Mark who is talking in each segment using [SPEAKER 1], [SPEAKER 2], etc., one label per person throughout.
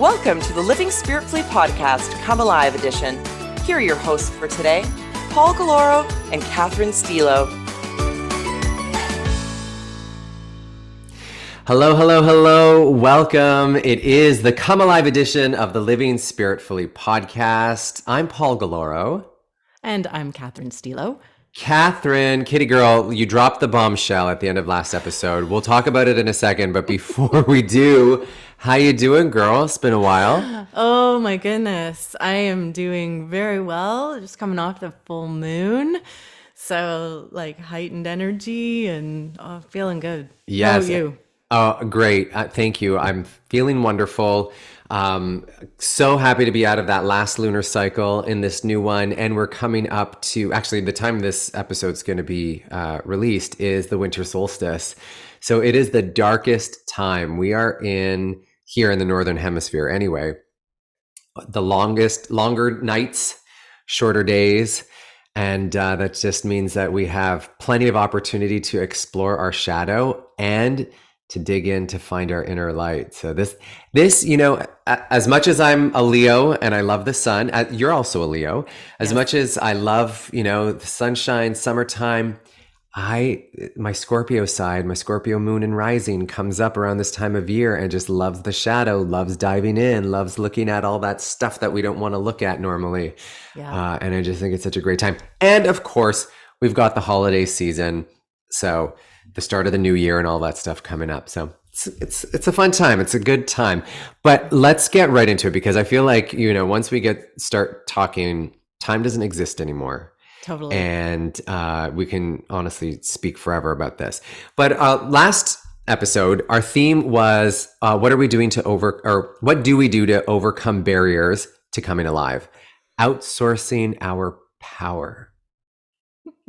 [SPEAKER 1] Welcome to the Living Spiritfully podcast, Come Alive edition. Here are your hosts for today, Paul Galoro and Catherine Stilo.
[SPEAKER 2] Hello, hello, hello. Welcome. It is the Come Alive edition of the Living Spiritfully podcast. I'm Paul Galoro.
[SPEAKER 3] And I'm Catherine Stilo.
[SPEAKER 2] Catherine, kitty girl, you dropped the bombshell at the end of last episode. We'll talk about it in a second, but before we do, how you doing, girl? It's been a while.
[SPEAKER 3] Oh my goodness. I am doing very well. Just coming off the full moon. So like heightened energy and oh, feeling good.
[SPEAKER 2] Yes.
[SPEAKER 3] How you?
[SPEAKER 2] Oh, great. Uh, thank you. I'm feeling wonderful. Um, so happy to be out of that last lunar cycle in this new one. And we're coming up to actually the time this episode's going to be uh, released is the winter solstice. So it is the darkest time. We are in here in the Northern Hemisphere anyway. The longest, longer nights, shorter days. And uh, that just means that we have plenty of opportunity to explore our shadow and to dig in to find our inner light. So this, this, you know, as much as I'm a Leo and I love the sun, you're also a Leo. As yes. much as I love, you know, the sunshine, summertime, I, my Scorpio side, my Scorpio moon and rising comes up around this time of year and just loves the shadow, loves diving in, loves looking at all that stuff that we don't want to look at normally. Yeah. Uh, and I just think it's such a great time. And of course, we've got the holiday season. So, the start of the new year and all that stuff coming up. So it's it's it's a fun time. It's a good time. But let's get right into it because I feel like, you know, once we get start talking, time doesn't exist anymore.
[SPEAKER 3] Totally.
[SPEAKER 2] And uh, we can honestly speak forever about this. But uh, last episode, our theme was uh, what are we doing to over or what do we do to overcome barriers to coming alive? Outsourcing our power.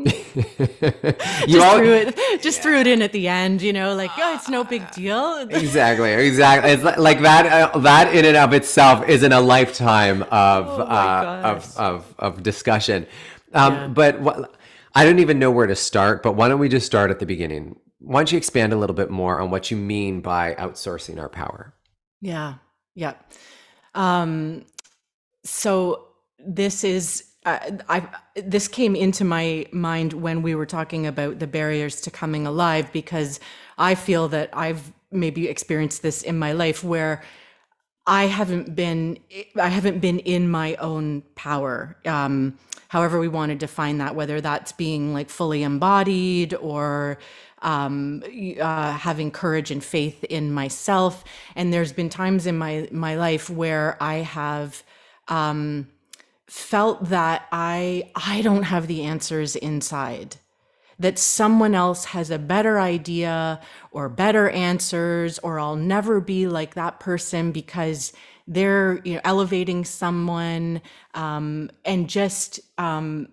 [SPEAKER 3] you just all, threw it just yeah. threw it in at the end you know like oh it's no big deal.
[SPEAKER 2] Exactly exactly. It's like that uh, that in and of itself isn't a lifetime of oh uh, of, of of discussion. Um, yeah. but what i don't even know where to start but why don't we just start at the beginning? Why don't you expand a little bit more on what you mean by outsourcing our power?
[SPEAKER 3] Yeah yeah. Um so this is uh, I this came into my mind when we were talking about the barriers to coming alive because I feel that I've maybe experienced this in my life where I haven't been I haven't been in my own power. Um, however, we want to define that, whether that's being like fully embodied or um, uh, having courage and faith in myself. And there's been times in my my life where I have. Um, felt that I I don't have the answers inside that someone else has a better idea or better answers or I'll never be like that person because they're you know elevating someone um, and just um,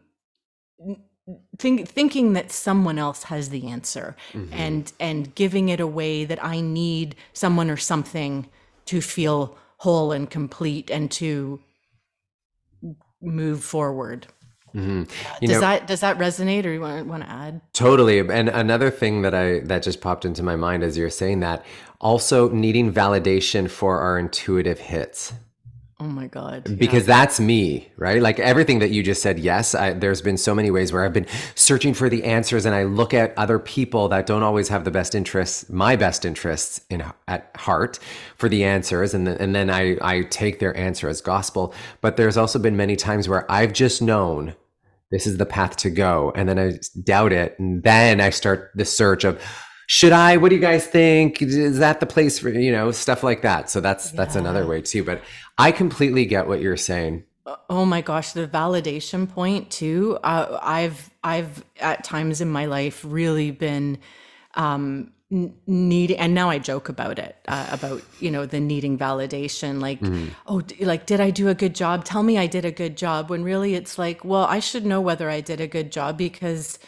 [SPEAKER 3] think, thinking that someone else has the answer mm-hmm. and and giving it away that I need someone or something to feel whole and complete and to move forward. Mm-hmm. Does know, that does that resonate, or you want, want to add?
[SPEAKER 2] Totally. And another thing that I that just popped into my mind as you're saying that, also needing validation for our intuitive hits.
[SPEAKER 3] Oh my God.
[SPEAKER 2] Because yeah. that's me, right? Like everything that you just said, yes, I, there's been so many ways where I've been searching for the answers and I look at other people that don't always have the best interests, my best interests in at heart for the answers. And, the, and then I, I take their answer as gospel. But there's also been many times where I've just known this is the path to go. And then I doubt it. And then I start the search of, should I? What do you guys think? Is that the place for you know stuff like that? So that's yeah. that's another way too. But I completely get what you're saying.
[SPEAKER 3] Oh my gosh, the validation point too. Uh, I've I've at times in my life really been um, needing, and now I joke about it uh, about you know the needing validation. Like, mm-hmm. oh, like did I do a good job? Tell me I did a good job. When really it's like, well, I should know whether I did a good job because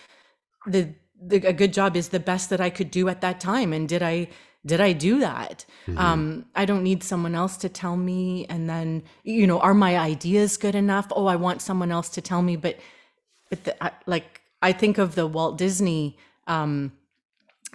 [SPEAKER 3] the the, a good job is the best that I could do at that time. And did I did I do that? Mm-hmm. Um, I don't need someone else to tell me. And then you know, are my ideas good enough? Oh, I want someone else to tell me. But but the, I, like I think of the Walt Disney um,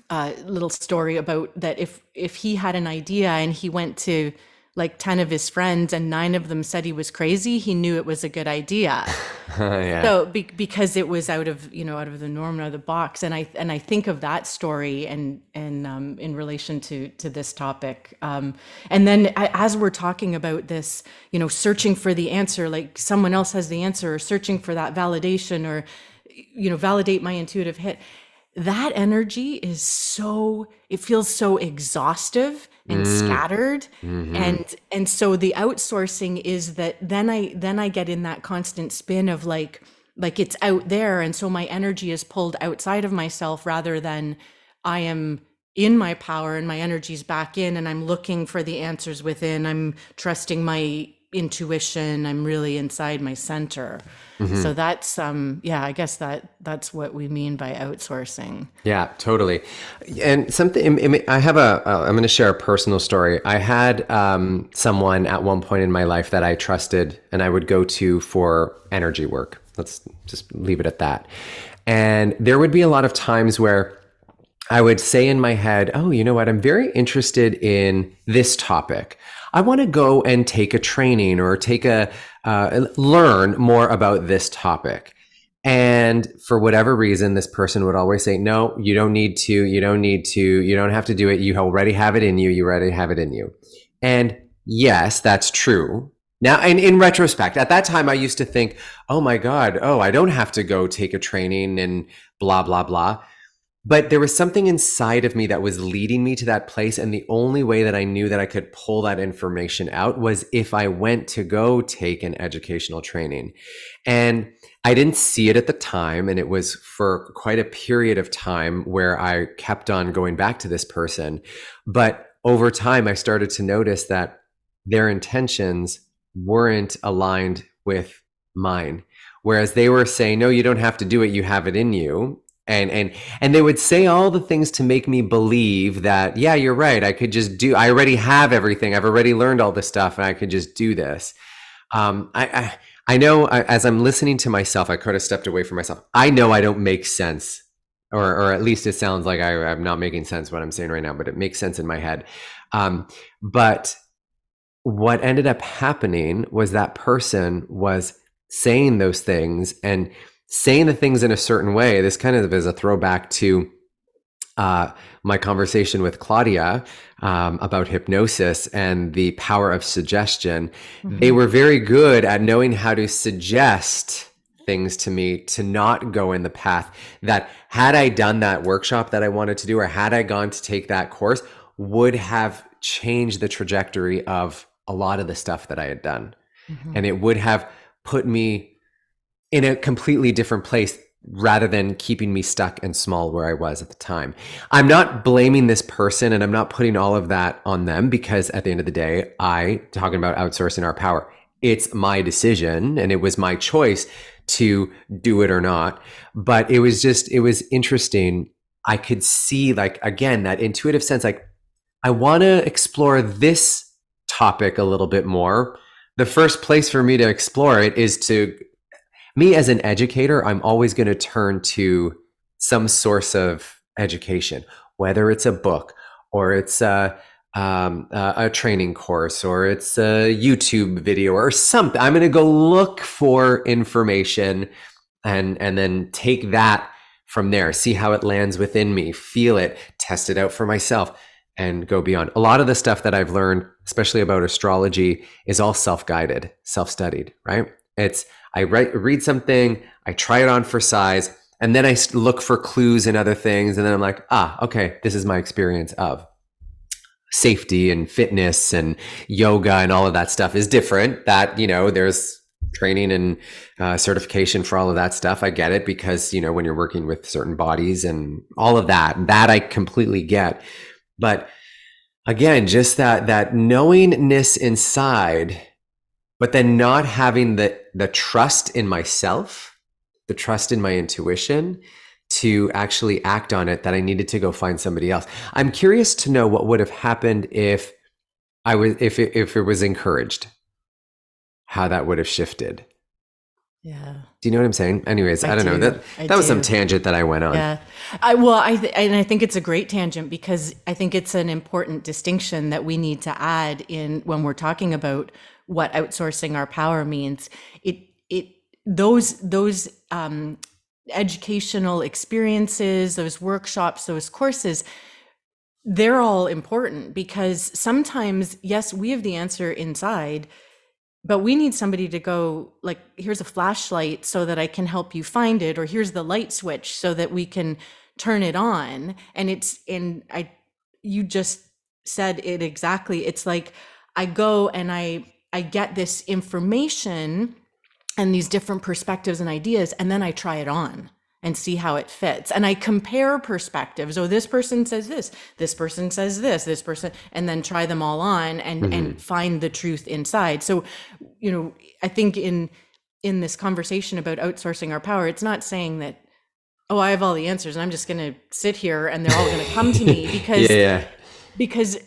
[SPEAKER 3] uh, little story about that if if he had an idea and he went to like 10 of his friends and nine of them said he was crazy, he knew it was a good idea. yeah. So be, because it was out of, you know, out of the norm, out of the box. And I, and I think of that story and, and um, in relation to, to this topic. Um, and then as we're talking about this, you know, searching for the answer, like someone else has the answer or searching for that validation or, you know, validate my intuitive hit that energy is so it feels so exhaustive and mm. scattered mm-hmm. and and so the outsourcing is that then i then i get in that constant spin of like like it's out there and so my energy is pulled outside of myself rather than i am in my power and my energy's back in and i'm looking for the answers within i'm trusting my intuition i'm really inside my center. Mm-hmm. so that's um yeah i guess that that's what we mean by outsourcing.
[SPEAKER 2] Yeah totally. And something i have a i'm going to share a personal story. I had um, someone at one point in my life that i trusted and i would go to for energy work. Let's just leave it at that. And there would be a lot of times where I would say in my head, oh, you know what? I'm very interested in this topic. I want to go and take a training or take a uh, learn more about this topic. And for whatever reason, this person would always say, No, you don't need to. You don't need to. You don't have to do it. You already have it in you. You already have it in you. And yes, that's true. Now, and in retrospect, at that time, I used to think, Oh my God, oh, I don't have to go take a training and blah, blah, blah. But there was something inside of me that was leading me to that place. And the only way that I knew that I could pull that information out was if I went to go take an educational training. And I didn't see it at the time. And it was for quite a period of time where I kept on going back to this person. But over time, I started to notice that their intentions weren't aligned with mine. Whereas they were saying, no, you don't have to do it. You have it in you and and and they would say all the things to make me believe that yeah you're right i could just do i already have everything i've already learned all this stuff and i could just do this. Um, I, I i know I, as i'm listening to myself i kind of stepped away from myself. I know i don't make sense or or at least it sounds like I, i'm not making sense what i'm saying right now but it makes sense in my head. Um, but what ended up happening was that person was saying those things and saying the things in a certain way. This kind of is a throwback to uh, my conversation with Claudia um, about hypnosis and the power of suggestion. Mm-hmm. They were very good at knowing how to suggest things to me to not go in the path that had I done that workshop that I wanted to do or had I gone to take that course would have changed the trajectory of a lot of the stuff that I had done. Mm-hmm. And it would have put me in a completely different place rather than keeping me stuck and small where I was at the time. I'm not blaming this person and I'm not putting all of that on them because at the end of the day, I talking about outsourcing our power. It's my decision and it was my choice to do it or not. But it was just it was interesting. I could see like again that intuitive sense like I want to explore this topic a little bit more. The first place for me to explore it is to me as an educator, I'm always going to turn to some source of education, whether it's a book or it's a, um, a training course or it's a YouTube video or something. I'm going to go look for information and and then take that from there, see how it lands within me, feel it, test it out for myself and go beyond. A lot of the stuff that I've learned, especially about astrology, is all self-guided, self-studied, right? It's I write, read something, I try it on for size, and then I look for clues and other things. And then I'm like, ah, okay, this is my experience of safety and fitness and yoga and all of that stuff is different. That, you know, there's training and uh, certification for all of that stuff. I get it because, you know, when you're working with certain bodies and all of that, that I completely get. But again, just that, that knowingness inside but then not having the the trust in myself the trust in my intuition to actually act on it that i needed to go find somebody else i'm curious to know what would have happened if i was if it, if it was encouraged how that would have shifted
[SPEAKER 3] Yeah.
[SPEAKER 2] Do you know what I'm saying? Anyways, I,
[SPEAKER 3] I
[SPEAKER 2] don't know. That
[SPEAKER 3] I
[SPEAKER 2] that was some tangent that I went on.
[SPEAKER 3] Yeah. I well, I th- and I think it's a great tangent because I think it's an important distinction that we need to add in when we're talking about what outsourcing our power means. It it those those um, educational experiences, those workshops, those courses. They're all important because sometimes, yes, we have the answer inside, but we need somebody to go like here's a flashlight so that i can help you find it or here's the light switch so that we can turn it on and it's and i you just said it exactly it's like i go and i i get this information and these different perspectives and ideas and then i try it on and see how it fits. And i compare perspectives. Oh this person says this this person says this this person and then try them all on and mm-hmm. and find the truth inside. So you know i think in in this conversation about outsourcing our power it's not saying that oh i have all the answers and i'm just going to sit here and they're all going to come to me because
[SPEAKER 2] yeah.
[SPEAKER 3] because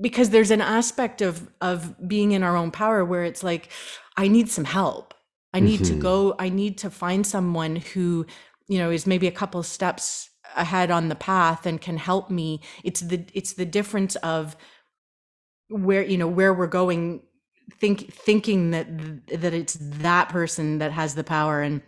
[SPEAKER 3] because there's an aspect of of being in our own power where it's like i need some help i need to
[SPEAKER 2] Mhm.
[SPEAKER 3] go i need to find someone who you know is maybe a couple steps ahead on the path and can help me it's the it's the difference of where you know where we're going think thinking that that it's that person that has the power and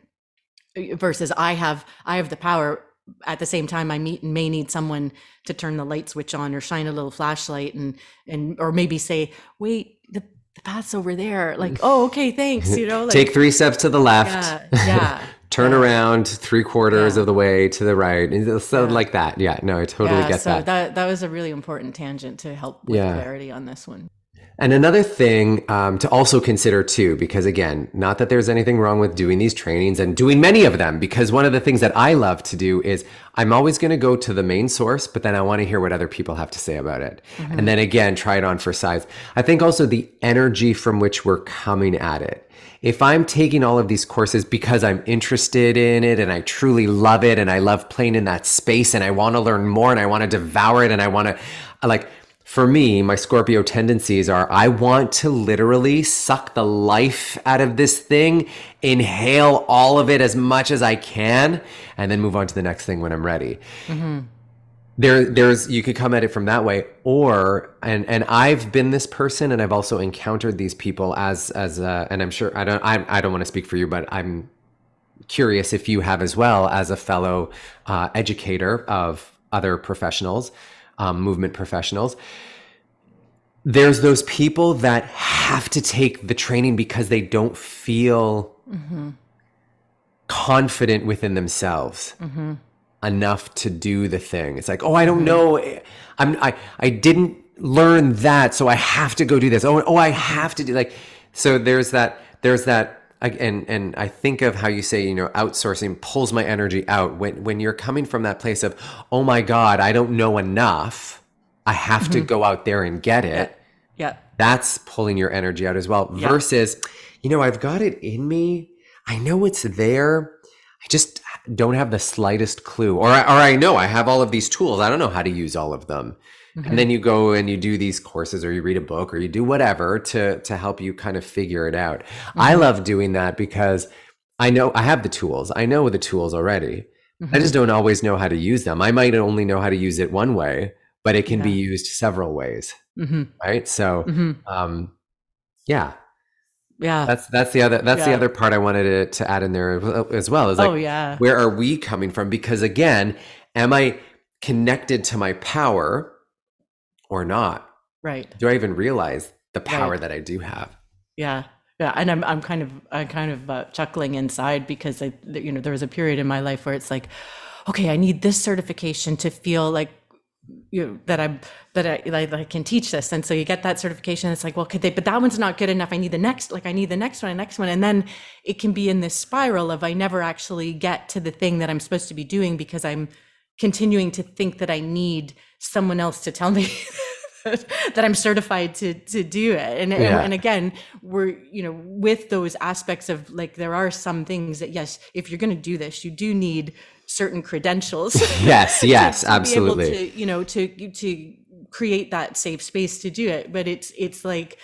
[SPEAKER 3] versus i have i have the power at the same time i meet and may need someone to turn the light switch on or shine a little flashlight and and or maybe say wait the, the path's over there like oh okay thanks you know like
[SPEAKER 2] Take three steps to the left.
[SPEAKER 3] yeah yeah
[SPEAKER 2] Turn
[SPEAKER 3] yeah.
[SPEAKER 2] around three quarters
[SPEAKER 3] Yeah.
[SPEAKER 2] of the way to the right. And So like that. Yeah. No, I totally
[SPEAKER 3] yeah,
[SPEAKER 2] get
[SPEAKER 3] so
[SPEAKER 2] that.
[SPEAKER 3] that that was a really important tangent to help with clarity on this one
[SPEAKER 2] And another thing um, to also consider too, because again, not that there's anything wrong with doing these trainings and doing many of them, because one of the things that I love to do is I'm always going to go to the main source, but then I want to hear what other people have to say about it. And then again, try it on for size. I think also the energy from which we're coming at it. If I'm taking all of these courses because I'm interested in it and I truly love it and I love playing in that space and I want to learn more and I want to devour it and I want to like for me, my Scorpio tendencies are I want to literally suck the life out of this thing, inhale all of it as much as I can, and then move on to the next thing when I'm ready. There, there's you could come at it from that way, or and and I've been this person, and I've also encountered these people as as uh, and I'm sure I don't I, I don't want to speak for you, but I'm curious if you have as well as a fellow uh, educator of other professionals, um, movement professionals. There's those people that have to take the training because they don't feel confident within themselves enough to do the thing. It's like, oh, I don't know. I'm I I didn't learn that, so I have to go do this. Oh, oh, I have to do like. So there's that. There's that. I- And and I think of how you say, you know, outsourcing pulls my energy out when when you're coming from that place of, oh my God, I don't know enough. I have to mm-hmm. go out there and get it.
[SPEAKER 3] yeah
[SPEAKER 2] That's pulling your energy out as well.
[SPEAKER 3] Yeah.
[SPEAKER 2] Versus, you know, I've got it in me. I know it's there. I just don't have the slightest clue. Or, I- or I know I have all of these tools. I don't know how to use all of them. And then you go and you do these courses or you read a book or you do whatever to, to help you kind of figure it out. I love doing that because I know I have the tools. I know the tools already. I just don't always know how to use them. I might only know how to use it one way, but it can be used several ways.
[SPEAKER 3] hmm
[SPEAKER 2] Right. So,
[SPEAKER 3] hmm
[SPEAKER 2] um, yeah,
[SPEAKER 3] yeah
[SPEAKER 2] that's that's the other that's the other part I wanted to, to add in there as well. Is like,
[SPEAKER 3] oh yeah
[SPEAKER 2] where are we coming from? Because again, am I connected to my power or not?
[SPEAKER 3] right
[SPEAKER 2] Do I even realize the power
[SPEAKER 3] Right.
[SPEAKER 2] that I do have?
[SPEAKER 3] Yeah, yeah, and I'm I'm kind of I'm kind of uh, chuckling inside because I you know there was a period in my life where it's like, okay, I need this certification to feel like you know, that I'm that I like I can teach this, and so you get that certification. It's like, well, could they? But that one's not good enough. I need the next. Like I need the next one, next one, and then it can be in this spiral of I never actually get to the thing that I'm supposed to be doing because I'm continuing to think that I need someone else to tell me that I'm certified to to do it. And, and
[SPEAKER 2] Yeah.
[SPEAKER 3] and again, we're you know with those aspects of like there are some things that yes, if you're going to do this, you do need certain credentials.
[SPEAKER 2] Yes,
[SPEAKER 3] to-
[SPEAKER 2] yes,
[SPEAKER 3] to able
[SPEAKER 2] absolutely.
[SPEAKER 3] to, you know, to to create that safe space to do it. But it's it's like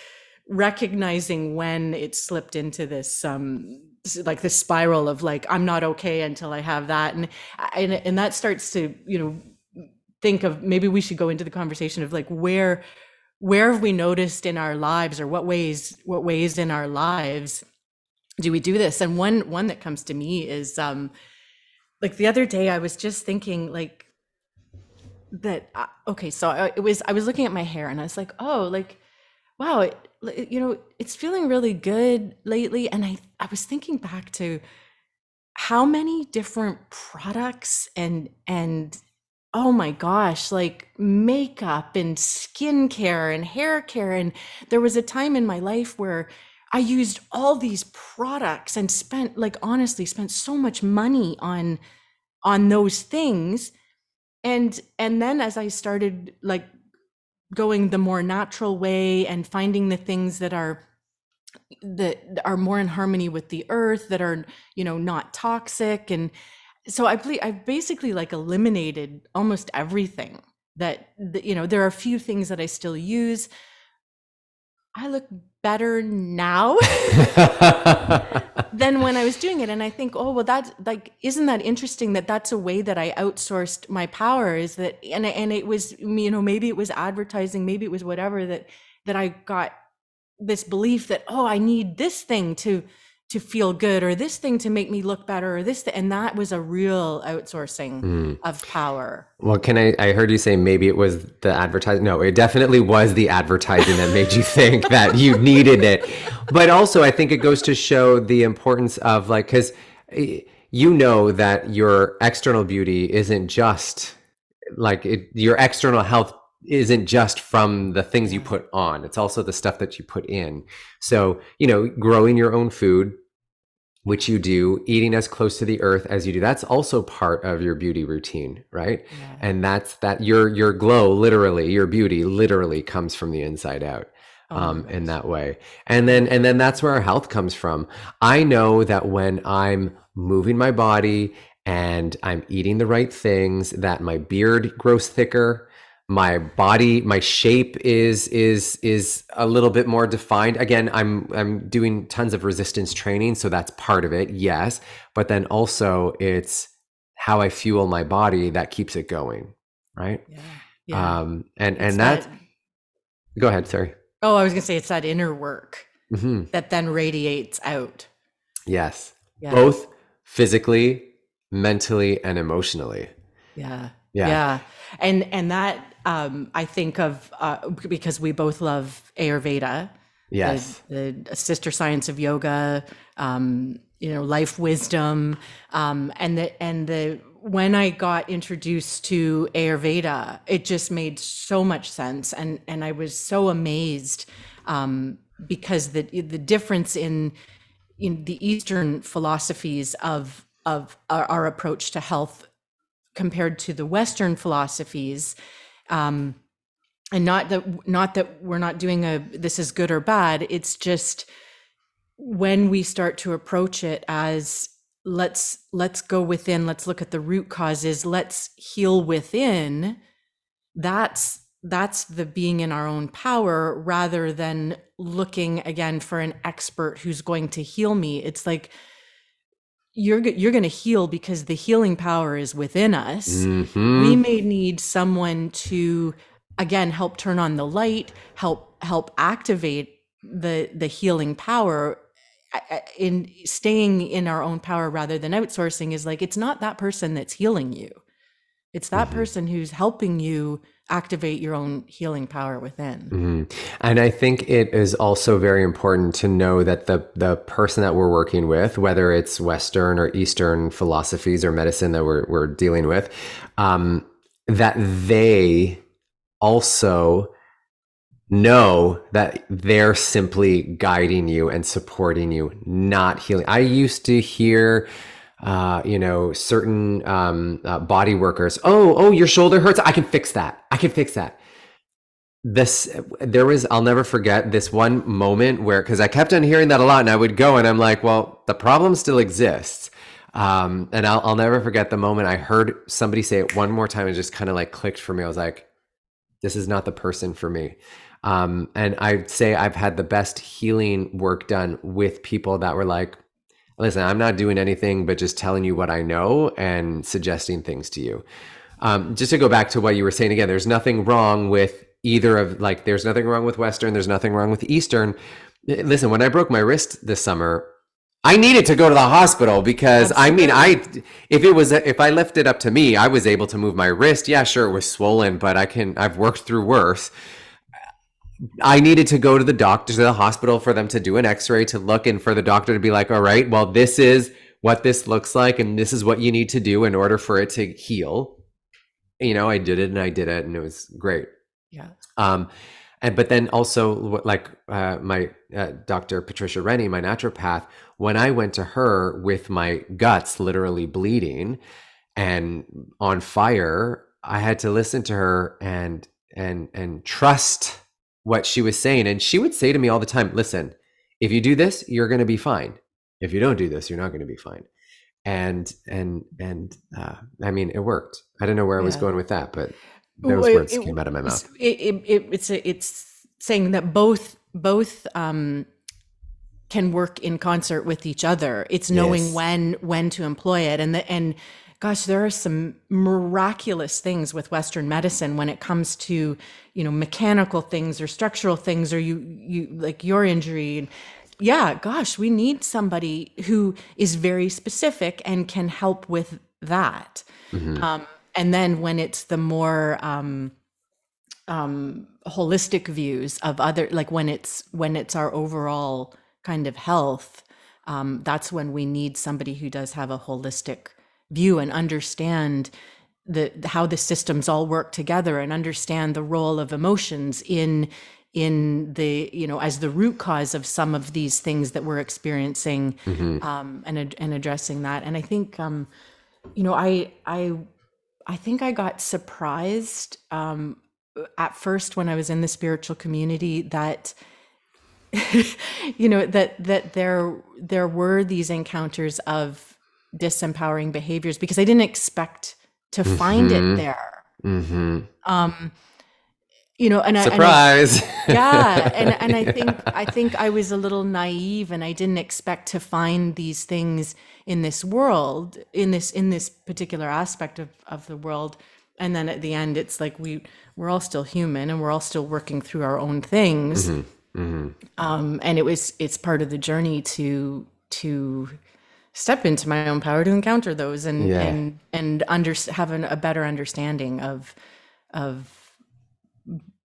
[SPEAKER 3] recognizing when it slipped into this um like this spiral of like i'm not okay until i have that and and, and that starts to you know think of maybe we should go into the conversation of like where where have we noticed in our lives or what ways what ways in our lives do we do this? And one one that comes to me is um like the other day i was just thinking like that uh, okay so I, it was i was looking at my hair and i was like oh like wow it, you know it's feeling really good lately. And i i was thinking back to how many different products and and oh my gosh like makeup and skincare and hair care and there was a time in my life where i used all these products and spent like honestly spent so much money on on those things. And and then as i started like going the more natural way and finding the things that are that are more in harmony with the earth that are you know not toxic and so i ple- i basically like eliminated almost everything that, that you know there are a few things that i still use i look better now than when I was doing it. And I think, oh, well, that's like, isn't that interesting that that's a way that I outsourced my power is that, and, and it was, you know, maybe it was advertising, maybe it was whatever that, that I got this belief that, oh, I need this thing to, to feel good or this thing to make me look better or this th- and that was a real outsourcing mm. of power
[SPEAKER 2] well can i i heard you say maybe it was the advertising no it definitely was the advertising that made you think that you needed it but also i think it goes to show the importance of like because eh, you know that your external beauty isn't just like it, your external health isn't just from the things you put on it's also the stuff that you put in. So you know growing your own food which you do eating as close to the earth as you do that's also part of your beauty routine right? Yeah. and that's that your your glow literally your beauty literally comes from the inside out oh, um, in that way. And then and then that's where our health comes from. I know that when i'm moving my body and i'm eating the right things that my beard grows thicker my body my shape is is is a little bit more defined again i'm i'm doing tons of resistance training so that's part of it yes but then also it's how i fuel my body that keeps it going right yeah, yeah. um and it's and that, that go ahead sorry
[SPEAKER 3] oh i was gonna say it's that inner work mm-hmm. that then radiates out
[SPEAKER 2] yes yeah. both physically mentally and emotionally
[SPEAKER 3] yeah yeah. yeah. And and that um, I think of uh, because we both love Ayurveda.
[SPEAKER 2] Yes.
[SPEAKER 3] The, the sister science of yoga, um, you know, life wisdom, um, and the and the when I got introduced to Ayurveda, it just made so much sense, and and I was so amazed um, because the the difference in in the Eastern philosophies of of our, our approach to health compared to the Western philosophies. Um, and not that not that we're not doing a this is good or bad. It's just when we start to approach it as let's let's go within, let's look at the root causes, let's heal within. That's that's the being in our own power rather than looking again for an expert who's going to heal me. It's like you're you're going to heal because the healing power is within us. Mm-hmm. We may need someone to again help turn on the light, help help activate the the healing power in staying in our own power rather than outsourcing is like it's not that person that's healing you. It's that mm-hmm. person who's helping you activate your own healing power within. Mm-hmm.
[SPEAKER 2] And I think it is also very important to know that the the person that we're working with, whether it's Western or Eastern philosophies or medicine that we're we're dealing with, um, that they also know that they're simply guiding you and supporting you, not healing. I used to hear uh, you know, certain um, uh, body workers. Oh, oh, your shoulder hurts. I can fix that. I can fix that. This there was. I'll never forget this one moment where because I kept on hearing that a lot, and I would go and I'm like, well, the problem still exists. Um, and I'll, I'll never forget the moment I heard somebody say it one more time and just kind of like clicked for me. I was like, this is not the person for me. Um, and I'd say I've had the best healing work done with people that were like, listen, I'm not doing anything but just telling you what I know and suggesting things to you. Um, just to go back to what you were saying again, there's nothing wrong with either of like, there's nothing wrong with Western, there's nothing wrong with Eastern. Listen, when I broke my wrist this summer, I needed to go to the hospital because. I mean, I if it was if I left it up to me, I was able to move my wrist. Yeah, sure, it was swollen, but I can I've worked through worse. I needed to go to the doctor to the hospital for them to do an X-ray to look and for the doctor to be like, "All right, well, this is what this looks like, and this is what you need to do in order for it to heal." You know, I did it, and I did it, and it was great.
[SPEAKER 3] Yeah.
[SPEAKER 2] Um, and but then also like uh, my uh, Dr. Patricia Rennie, my naturopath, when I went to her with my guts literally bleeding and on fire, I had to listen to her and and and trust what she was saying. And she would say to me all the time, "Listen, if you do this, you're going to be fine. If you don't do this, you're not going to be fine." And and and uh, I mean, it worked. I don't know where I was going with that, but those well, words it, came out of my mouth.
[SPEAKER 3] It, it, it's a, it's saying that both both um, can work in concert with each other. It's knowing yes. when when to employ it, and the, and gosh, there are some miraculous things with Western medicine when it comes to you know mechanical things or structural things, or you you like your injury. Yeah, gosh, we need somebody who is very specific and can help with that. Mm-hmm. Um, and then when it's the more um, um, holistic views of other, like when it's when it's our overall kind of health, um, that's when we need somebody who does have a holistic view and understand the how the systems all work together and understand the role of emotions in in the you know as the root cause of some of these things that we're experiencing mm-hmm. um, and and addressing that and I think um, you know I I I think I got surprised um, at first when I was in the spiritual community that you know that that there there were these encounters of disempowering behaviors because I didn't expect to mm-hmm. find it mm-hmm. there. Mm-hmm. Um, you know, and
[SPEAKER 2] surprise.
[SPEAKER 3] I, and I, yeah, and and I think I think I was a little naive, and I didn't expect to find these things in this world, in this in this particular aspect of of the world. And then at the end, it's like we we're all still human, and we're all still working through our own things. Mm-hmm. Mm-hmm. Um, and it was it's part of the journey to to step into my own power to encounter those and yeah. and and under have an, a better understanding of of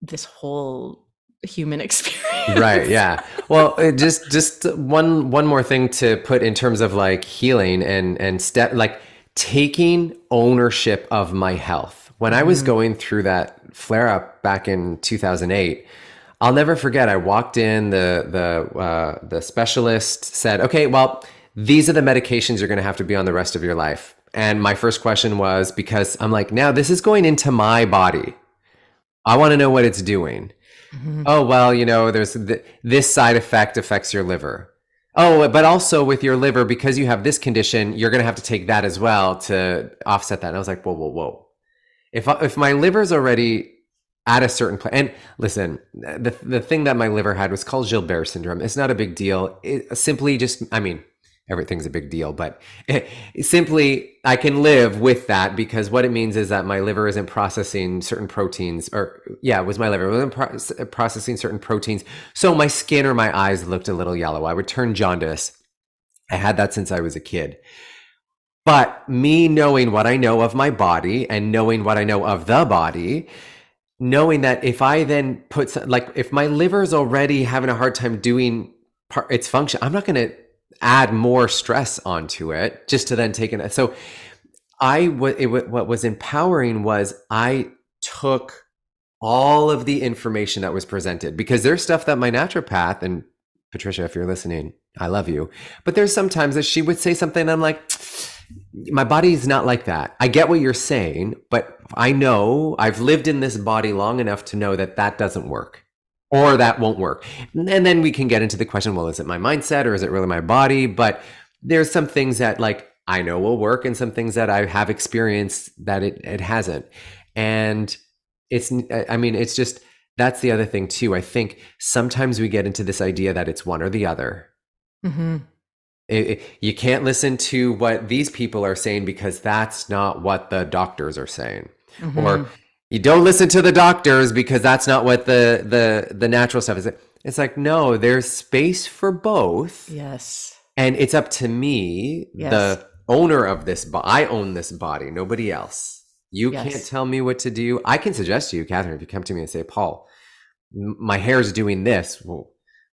[SPEAKER 3] this whole human experience.
[SPEAKER 2] right. Yeah. Well, just just one one more thing to put in terms of like healing and and step like taking ownership of my health. When I was mm-hmm. going through that flare up back in 2008, I'll never forget. I walked in. the the uh, The specialist said, "Okay, well, these are the medications you're going to have to be on the rest of your life." And my first question was because I'm like, now this is going into my body. I want to know what it's doing. Mm-hmm. Oh, well, you know, there's th- this side effect affects your liver. Oh, but also with your liver, because you have this condition, you're going to have to take that as well to offset that. And I was like, whoa, whoa, whoa. If, if my liver's already at a certain place, point, and listen, the, the thing that my liver had was called Gilbert syndrome. It's not a big deal. It simply just, I mean, everything's a big deal, but simply I can live with that because what it means is that my liver isn't processing certain proteins, or yeah, it was my liver wasn't pro- processing certain proteins. So my skin or my eyes looked a little yellow. I would turn jaundice. I had that since I was a kid. But me knowing what I know of my body and knowing what I know of the body, knowing that if I then put like if my liver is already having a hard time doing part, its function, I'm not going to add more stress onto it just to then take it. So I what it, what was empowering was I took all of the information that was presented because there's stuff that my naturopath and Patricia, if you're listening, I love you. But there's sometimes that she would say something I'm like, my body's not like that. I get what you're saying, but I know I've lived in this body long enough to know that that doesn't work or that won't work. And then we can get into the question well, is it my mindset or is it really my body? But there's some things that like I know will work and some things that I have experienced that it, it hasn't. And it's, I mean, it's just, that's the other thing too. I think sometimes we get into this idea that it's one or the other. Mm-hmm. It, it, you can't listen to what these people are saying because that's not what the doctors are saying. Mm-hmm. Or you don't listen to the doctors because that's not what the the the natural stuff is. It's like no, there's space for both.
[SPEAKER 3] Yes.
[SPEAKER 2] And it's up to me, yes. the owner of this body. I own this body, nobody else. You yes. can't tell me what to do. I can suggest to you, Catherine, if you come to me and say, Paul, my hair is doing this. Well,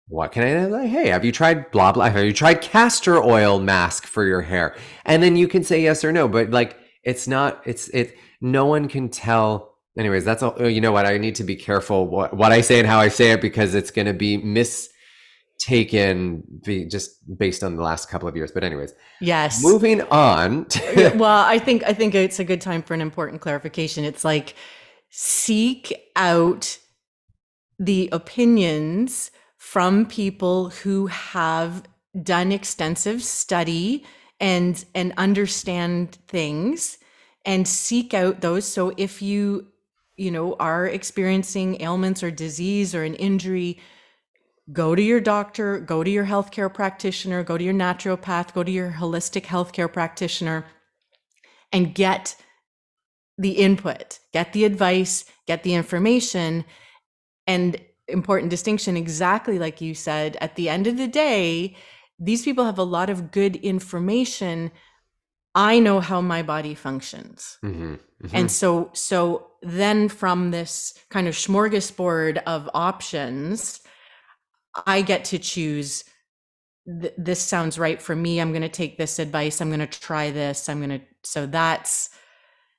[SPEAKER 2] what can I like? Hey, have you tried blah blah? Have you tried castor oil mask for your hair? And then you can say yes or no. But like, it's not. It's it. No one can tell. Anyways, that's all. You know what? I need to be careful what what I say and how I say it because it's going to be mistaken, be just based on the last couple of years. But anyways,
[SPEAKER 3] yes.
[SPEAKER 2] Moving on.
[SPEAKER 3] To- well, I think I think it's a good time for an important clarification. It's like seek out the opinions from people who have done extensive study and and understand things and seek out those so if you you know are experiencing ailments or disease or an injury go to your doctor go to your healthcare practitioner go to your naturopath go to your holistic healthcare practitioner and get the input get the advice get the information. And important distinction exactly like you said at the end of the day these people have a lot of good information i know how my body functions mm-hmm, mm-hmm. and so so then from this kind of smorgasbord of options i get to choose this sounds right for me i'm going to take this advice i'm going to try this i'm going to so that's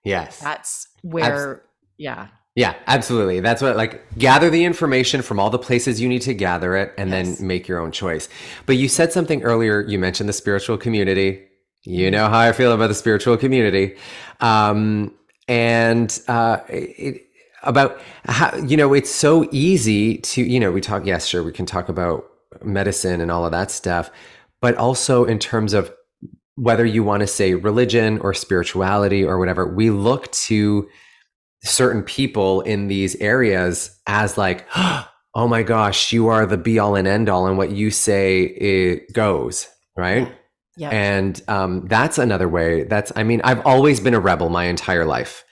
[SPEAKER 2] yes
[SPEAKER 3] that's where Abs- yeah
[SPEAKER 2] yeah, absolutely. That's what like gather the information from all the places you need to gather it and yes. then make your own choice. But you said something earlier, you mentioned the spiritual community. You know how I feel about the spiritual community. Um, and uh, it, about how, you know, it's so easy to, you know, we talk, yes, sure, we can talk about medicine and all of that stuff, but also in terms of whether you want to say religion or spirituality or whatever, we look to certain people in these areas as like, oh my gosh, you are the be all and end all, and what you say it goes right.
[SPEAKER 3] Yeah.
[SPEAKER 2] And um, that's another way. That's I mean, I've always been a rebel my entire life.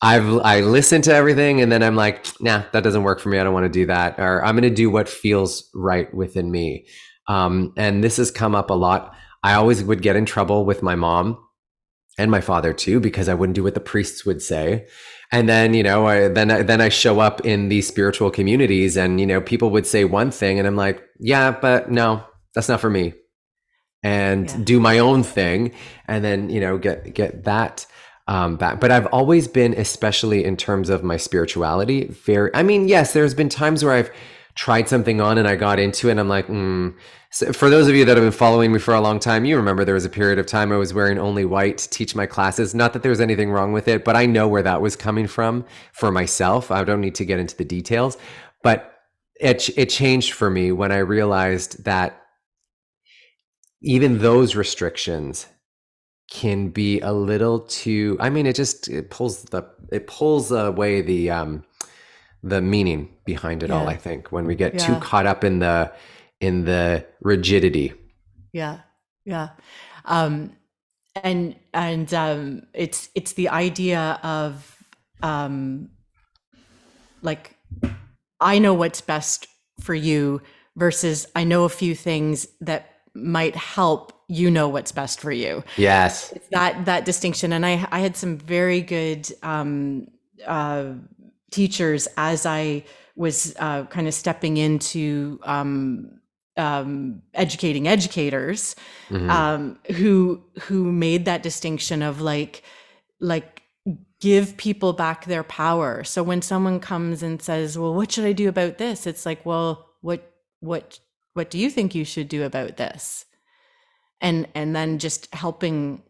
[SPEAKER 2] I've I listen to everything and then I'm like, nah, that doesn't work for me. I don't want to do that, or I'm going to do what feels right within me. Um, and this has come up a lot. I always would get in trouble with my mom and my father too because I wouldn't do what the priests would say and then you know I, then I, then I show up in these spiritual communities and you know people would say one thing and I'm like yeah but no that's not for me and yeah. do my own thing and then you know get get that um, back but I've always been especially in terms of my spirituality very I mean yes there's been times where I've tried something on and I got into it and I'm like mm, so for those of you that have been following me for a long time, you remember there was a period of time I was wearing only white to teach my classes. Not that there's anything wrong with it, but I know where that was coming from for myself. I don't need to get into the details, but it it changed for me when I realized that even those restrictions can be a little too I mean it just it pulls the it pulls away the um the meaning behind it yeah. all I think when we get yeah. too caught up in the in the rigidity.
[SPEAKER 3] Yeah. Yeah. Um, and and um, it's it's the idea of um, like I know what's best for you versus I know a few things that might help you know what's best for you.
[SPEAKER 2] Yes.
[SPEAKER 3] It's that that distinction and I I had some very good um, uh, teachers as I was uh, kind of stepping into um, um, educating educators mm-hmm. um, who who made that distinction of like like give people back their power. So when someone comes and says, "Well, what should I do about this?" It's like, "Well, what what what do you think you should do about this?" And and then just helping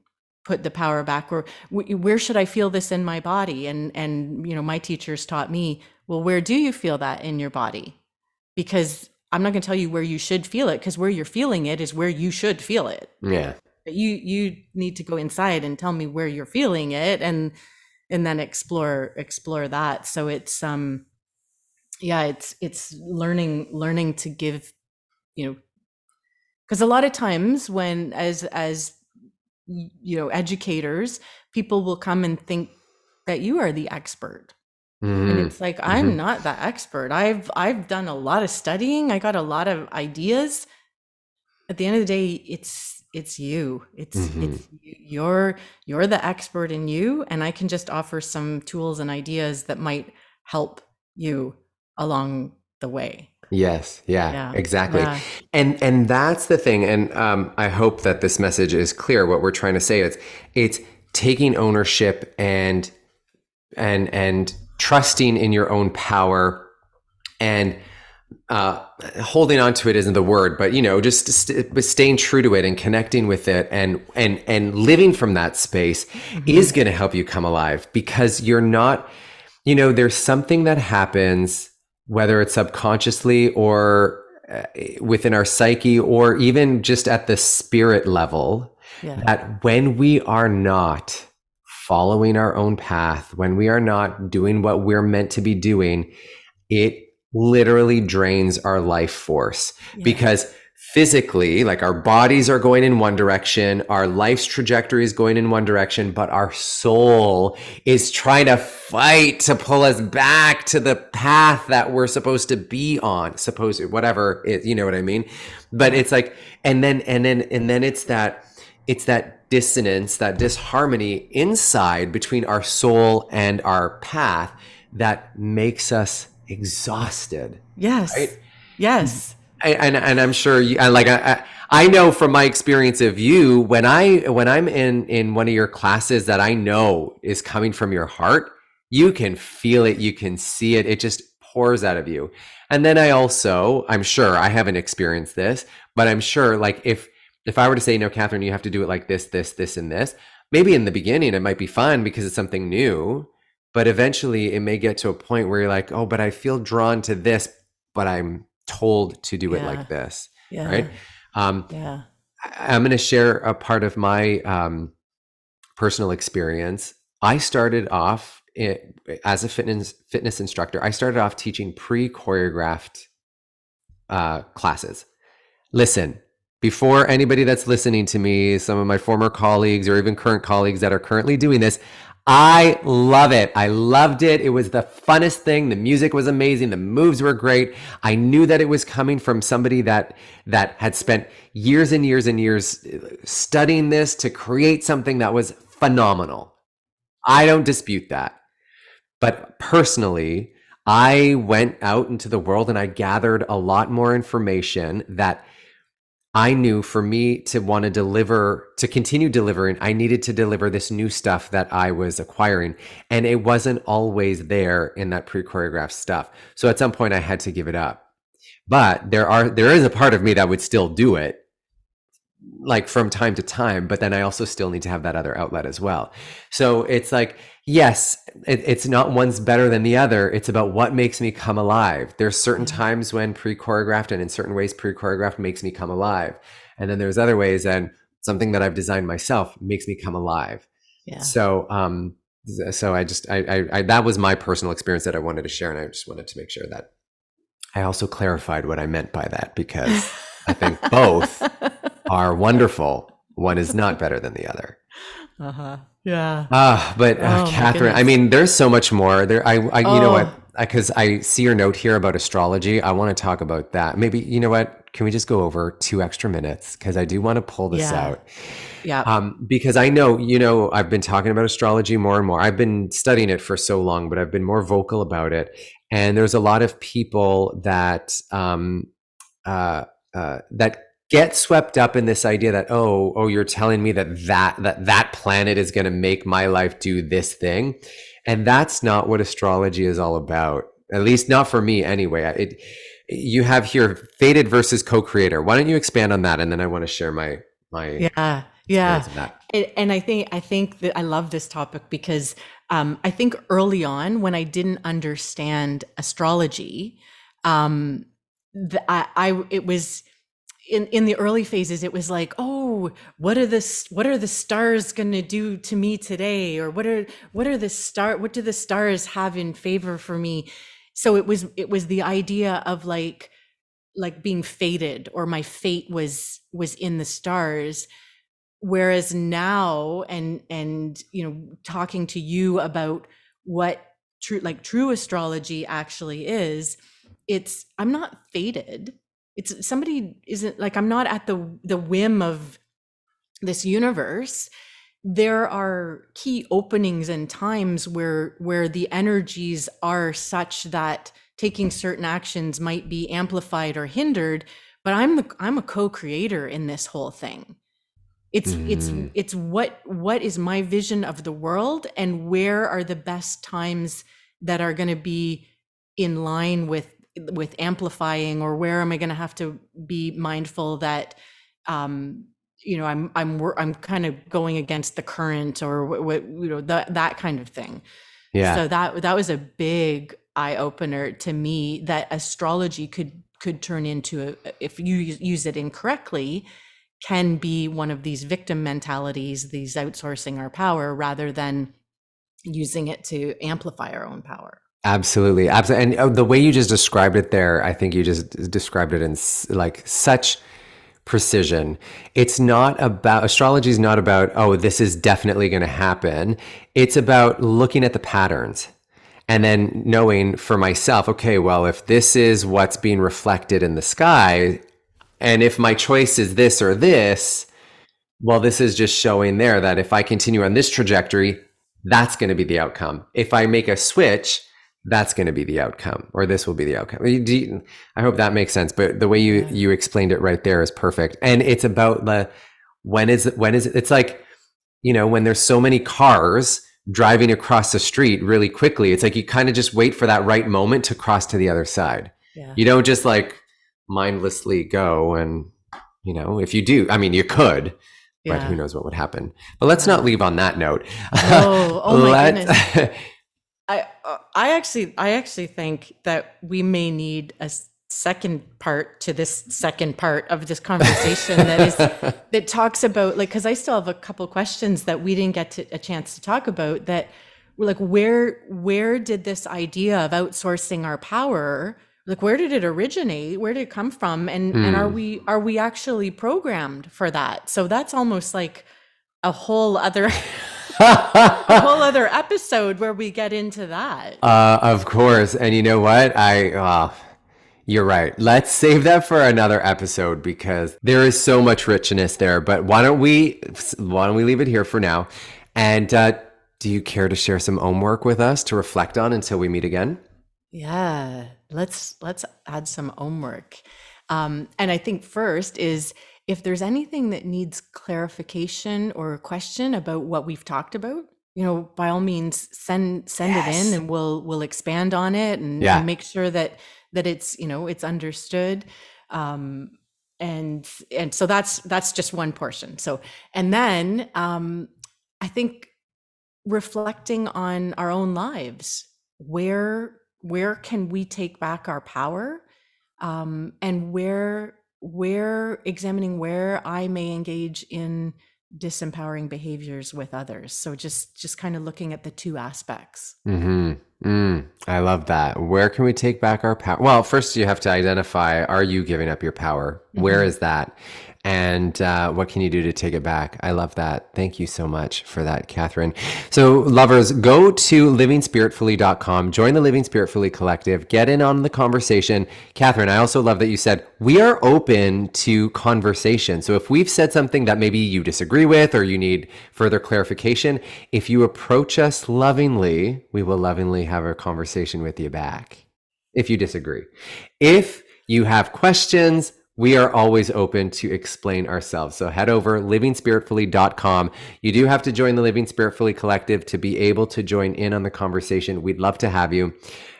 [SPEAKER 3] put the power back or where should I feel this in my body? And and you know, my teachers taught me, "Well, where do you feel that in your body?" Because I'm not going to tell you where you should feel it because where you're feeling it is where you should feel it.
[SPEAKER 2] Yeah.
[SPEAKER 3] But you you need to go inside and tell me where you're feeling it and and then explore explore that. So it's um yeah, it's it's learning learning to give you know because a lot of times when as as you know educators people will come and think that you are the expert. And
[SPEAKER 2] Mm,
[SPEAKER 3] it's like i'm
[SPEAKER 2] mhm.
[SPEAKER 3] not the expert. I've i've done a lot of studying. I got a lot of ideas. At the end of the day it's it's you. It's
[SPEAKER 2] Mhm.
[SPEAKER 3] it's y- you're you're the expert in you and i can just offer some tools and ideas that might help you along the way
[SPEAKER 2] Yes, yeah,
[SPEAKER 3] yeah
[SPEAKER 2] exactly.
[SPEAKER 3] yeah
[SPEAKER 2] And and that's the thing. And um, I hope that this message is clear. What we're trying to say is it's taking ownership and and and trusting in your own power and uh, holding on to it isn't the word, but you know, just st- staying true to it and connecting with it and and and living from that space is going to help you come alive because you're not, you know, there's something that happens whether it's subconsciously or uh, within our psyche or even just at the spirit level
[SPEAKER 3] yeah.
[SPEAKER 2] that when we are not following our own path, when we are not doing what we're meant to be doing, it literally drains our life force.
[SPEAKER 3] Yeah.
[SPEAKER 2] Because physically, like our bodies are going in one direction, our life's trajectory is going in one direction, but our soul is trying to fight to pull us back to the path that we're supposed to be on, suppose whatever it, you know what I mean? But it's like, and then, and then, and then it's that, it's that dissonance, that disharmony inside between our soul and our path that makes us exhausted.
[SPEAKER 3] yes
[SPEAKER 2] Right?
[SPEAKER 3] yes
[SPEAKER 2] and and I'm sure you like I, I I know from my experience of you when I when I'm in in one of your classes that I know is coming from your heart, you can feel it, you can see it, it just pours out of you. And then I also, I'm sure I haven't experienced this, but I'm sure like if if I were to say, no, Catherine, you have to do it like this, this, this, and this, maybe in the beginning it might be fun because it's something new, but eventually it may get to a point where you're like, oh, but I feel drawn to this, but I'm told to do it like this,
[SPEAKER 3] yeah
[SPEAKER 2] right? Um,
[SPEAKER 3] yeah
[SPEAKER 2] I'm going to share a part of my um, personal experience. I started off i as a fitness fitness instructor. I started off teaching pre choreographed uh, classes. Listen, before anybody that's listening to me, some of my former colleagues or even current colleagues that are currently doing this, I love it. I loved it. It was the funnest thing. The music was amazing. The moves were great. I knew that it was coming from somebody that that had spent years and years and years uh, studying this to create something that was phenomenal. I don't dispute that. But personally, I went out into the world and I gathered a lot more information that I knew for me to want to deliver, to continue delivering, I needed to deliver this new stuff that I was acquiring. And it wasn't always there in that pre choreographed stuff. So at some point I had to give it up. But there are, there is a part of me that would still do it like from time to time, but then I also still need to have that other outlet as well. So it's like, yes, it, it's not one's better than the other. It's about what makes me come alive. There's certain times when pre choreographed and in certain ways pre choreographed makes me come alive. And then there's other ways and something that I've designed myself makes me come alive.
[SPEAKER 3] yeah
[SPEAKER 2] So, um, so I just, I, I, I, that was my personal experience that I wanted to share. And I just wanted to make sure that I also clarified what I meant by that because I think both are wonderful. One is not better than the other.
[SPEAKER 3] uh-huh yeah
[SPEAKER 2] Ah, but uh,
[SPEAKER 3] Oh,
[SPEAKER 2] Catherine, I mean, there's so much more there. I, I you know what?
[SPEAKER 3] Oh.
[SPEAKER 2] Because I, see your note here about astrology. I want to talk about that. Maybe you know what? Can we just go over two extra minutes? Because I do want to pull this
[SPEAKER 3] Yeah.
[SPEAKER 2] out.
[SPEAKER 3] yeah
[SPEAKER 2] Um, because I know, you know, I've been talking about astrology more and more. I've been studying it for so long, but I've been more vocal about it. And there's a lot of people that um, uh, uh, that get swept up in this idea that oh, oh, you're telling me that that that that planet is going to make my life do this thing, and that's not what astrology is all about. At least not for me, anyway. It you have here fated versus co-creator. Why don't you expand on that, and then I want to share my my
[SPEAKER 3] yeah yeah
[SPEAKER 2] that.
[SPEAKER 3] And, and I think I think that I love this topic because um, I think early on when I didn't understand astrology, um, the, I, I it was in in the early phases. It was like, oh, what are the what are the stars going to do to me today, or what are what are the star what do the stars have in favor for me? So it was it was the idea of like like being fated or my fate was was in the stars whereas now and and you know talking to you about what true like true astrology actually is it's i'm not fated it's somebody isn't like i'm not at the the whim of this universe there are key openings and times where where the energies are such that taking certain actions might be amplified or hindered but i'm the i'm a co-creator in this whole thing it's mm. it's it's what what is my vision of the world and where are the best times that are going to be in line with with amplifying or where am i going to have to be mindful that um you know i'm i'm i'm kind of going against the current or what you know that that kind of thing. Yeah. So that that was a big eye opener to me that astrology could could turn into a, if you use it incorrectly can be one of these victim mentalities these outsourcing our power rather than using it to amplify our own power
[SPEAKER 2] absolutely absolutely and oh, the way you just described it there i think you just described it in like such precision. It's not about astrology is not about, oh, this is definitely going to happen. It's about looking at the patterns and then knowing for myself, okay, well, if this is what's being reflected in the sky, and if my choice is this or this, well, this is just showing there that if I continue on this trajectory, that's going to be the outcome. If I make a switch, that's going to be the outcome or this will be the outcome. You, i hope that makes sense but the way you yeah. you explained it right there is perfect. And it's about the when is it when is it it's like you know when there's so many cars driving across the street really quickly it's like you kind of just wait for that right moment to cross to the other side. Yeah. you don't just like mindlessly go and you know if you do i mean you could yeah. but who knows what would happen. But let's not leave on that note.
[SPEAKER 3] Oh, oh my goodness I actually I actually think that we may need a second part to this second part of this conversation that is that talks about like because I still have a couple questions that we didn't get to, a chance to talk about that like where where did this idea of outsourcing our power like where did it originate where did it come from and mm. and are hmm. we are we actually programmed for that so that's almost like a whole other a whole other episode where we get into that.
[SPEAKER 2] Uh, of course. And you know what? I, uh, you're right. Let's save that for another episode because there is so much richness there. But why don't we, why don't we leave it here for now? And, uh, do you care to share some homework with us to reflect on until we meet again?
[SPEAKER 3] Yeah, let's let's add some homework. Um, and I think first is if there's anything that needs clarification or a question about what we've talked about, you know, by all means send send yes. it in and we'll we'll expand on it and, yeah. and, make sure that that it's, you know, it's understood. Um and and so that's that's just one portion. So and then um I think reflecting on our own lives, where where can we take back our power? Um, and where where examining where I may engage in disempowering behaviors with others. So just just kind of looking at the two aspects.
[SPEAKER 2] Mm-hmm. Mm, I love that. Where can we take back our power? Well, first you have to identify: Are you giving up your power? Mm-hmm. Where is that? and uh, what can you do to take it back? I love that. Thank you so much for that, Catherine. So, lovers, go to livingspiritfully.com, join the Living Spiritfully Collective, get in on the conversation. Catherine, I also love that you said we are open to conversation. So, if we've said something that maybe you disagree with or you need further clarification, if you approach us lovingly, we will lovingly have a conversation with you back if you disagree. If you have questions, we are always open to explain ourselves. So head over livingspiritfully.com. You do have to join the Living Spiritfully Collective to be able to join in on the conversation. We'd love to have you.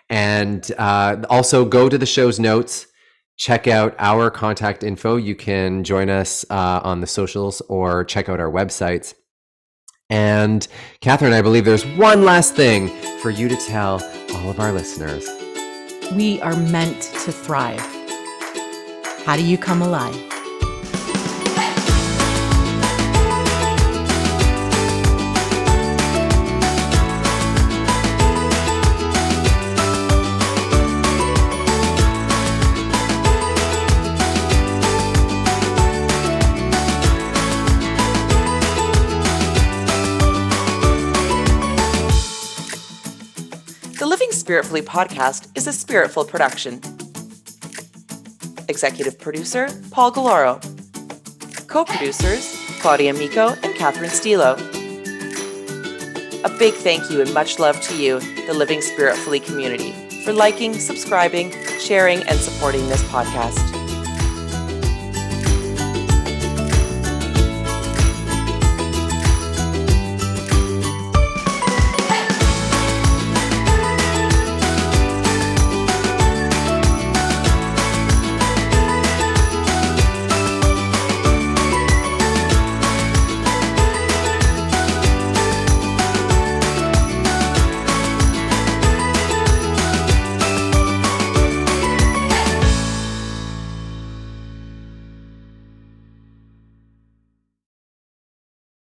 [SPEAKER 2] And uh, also go to the show's notes, check out our contact info. You can join us uh, on the socials or check out our websites. And Catherine, I believe there's one last thing for you to tell all of our listeners.
[SPEAKER 3] We are meant to thrive. How do you come alive?
[SPEAKER 1] Spiritfully podcast is a Spiritful production. Executive producer Paul Galoro. Co producers Claudia Miko and Catherine Stilo. A big thank you and much love to you, the Living Spiritfully community, for liking, subscribing, sharing, and supporting this podcast.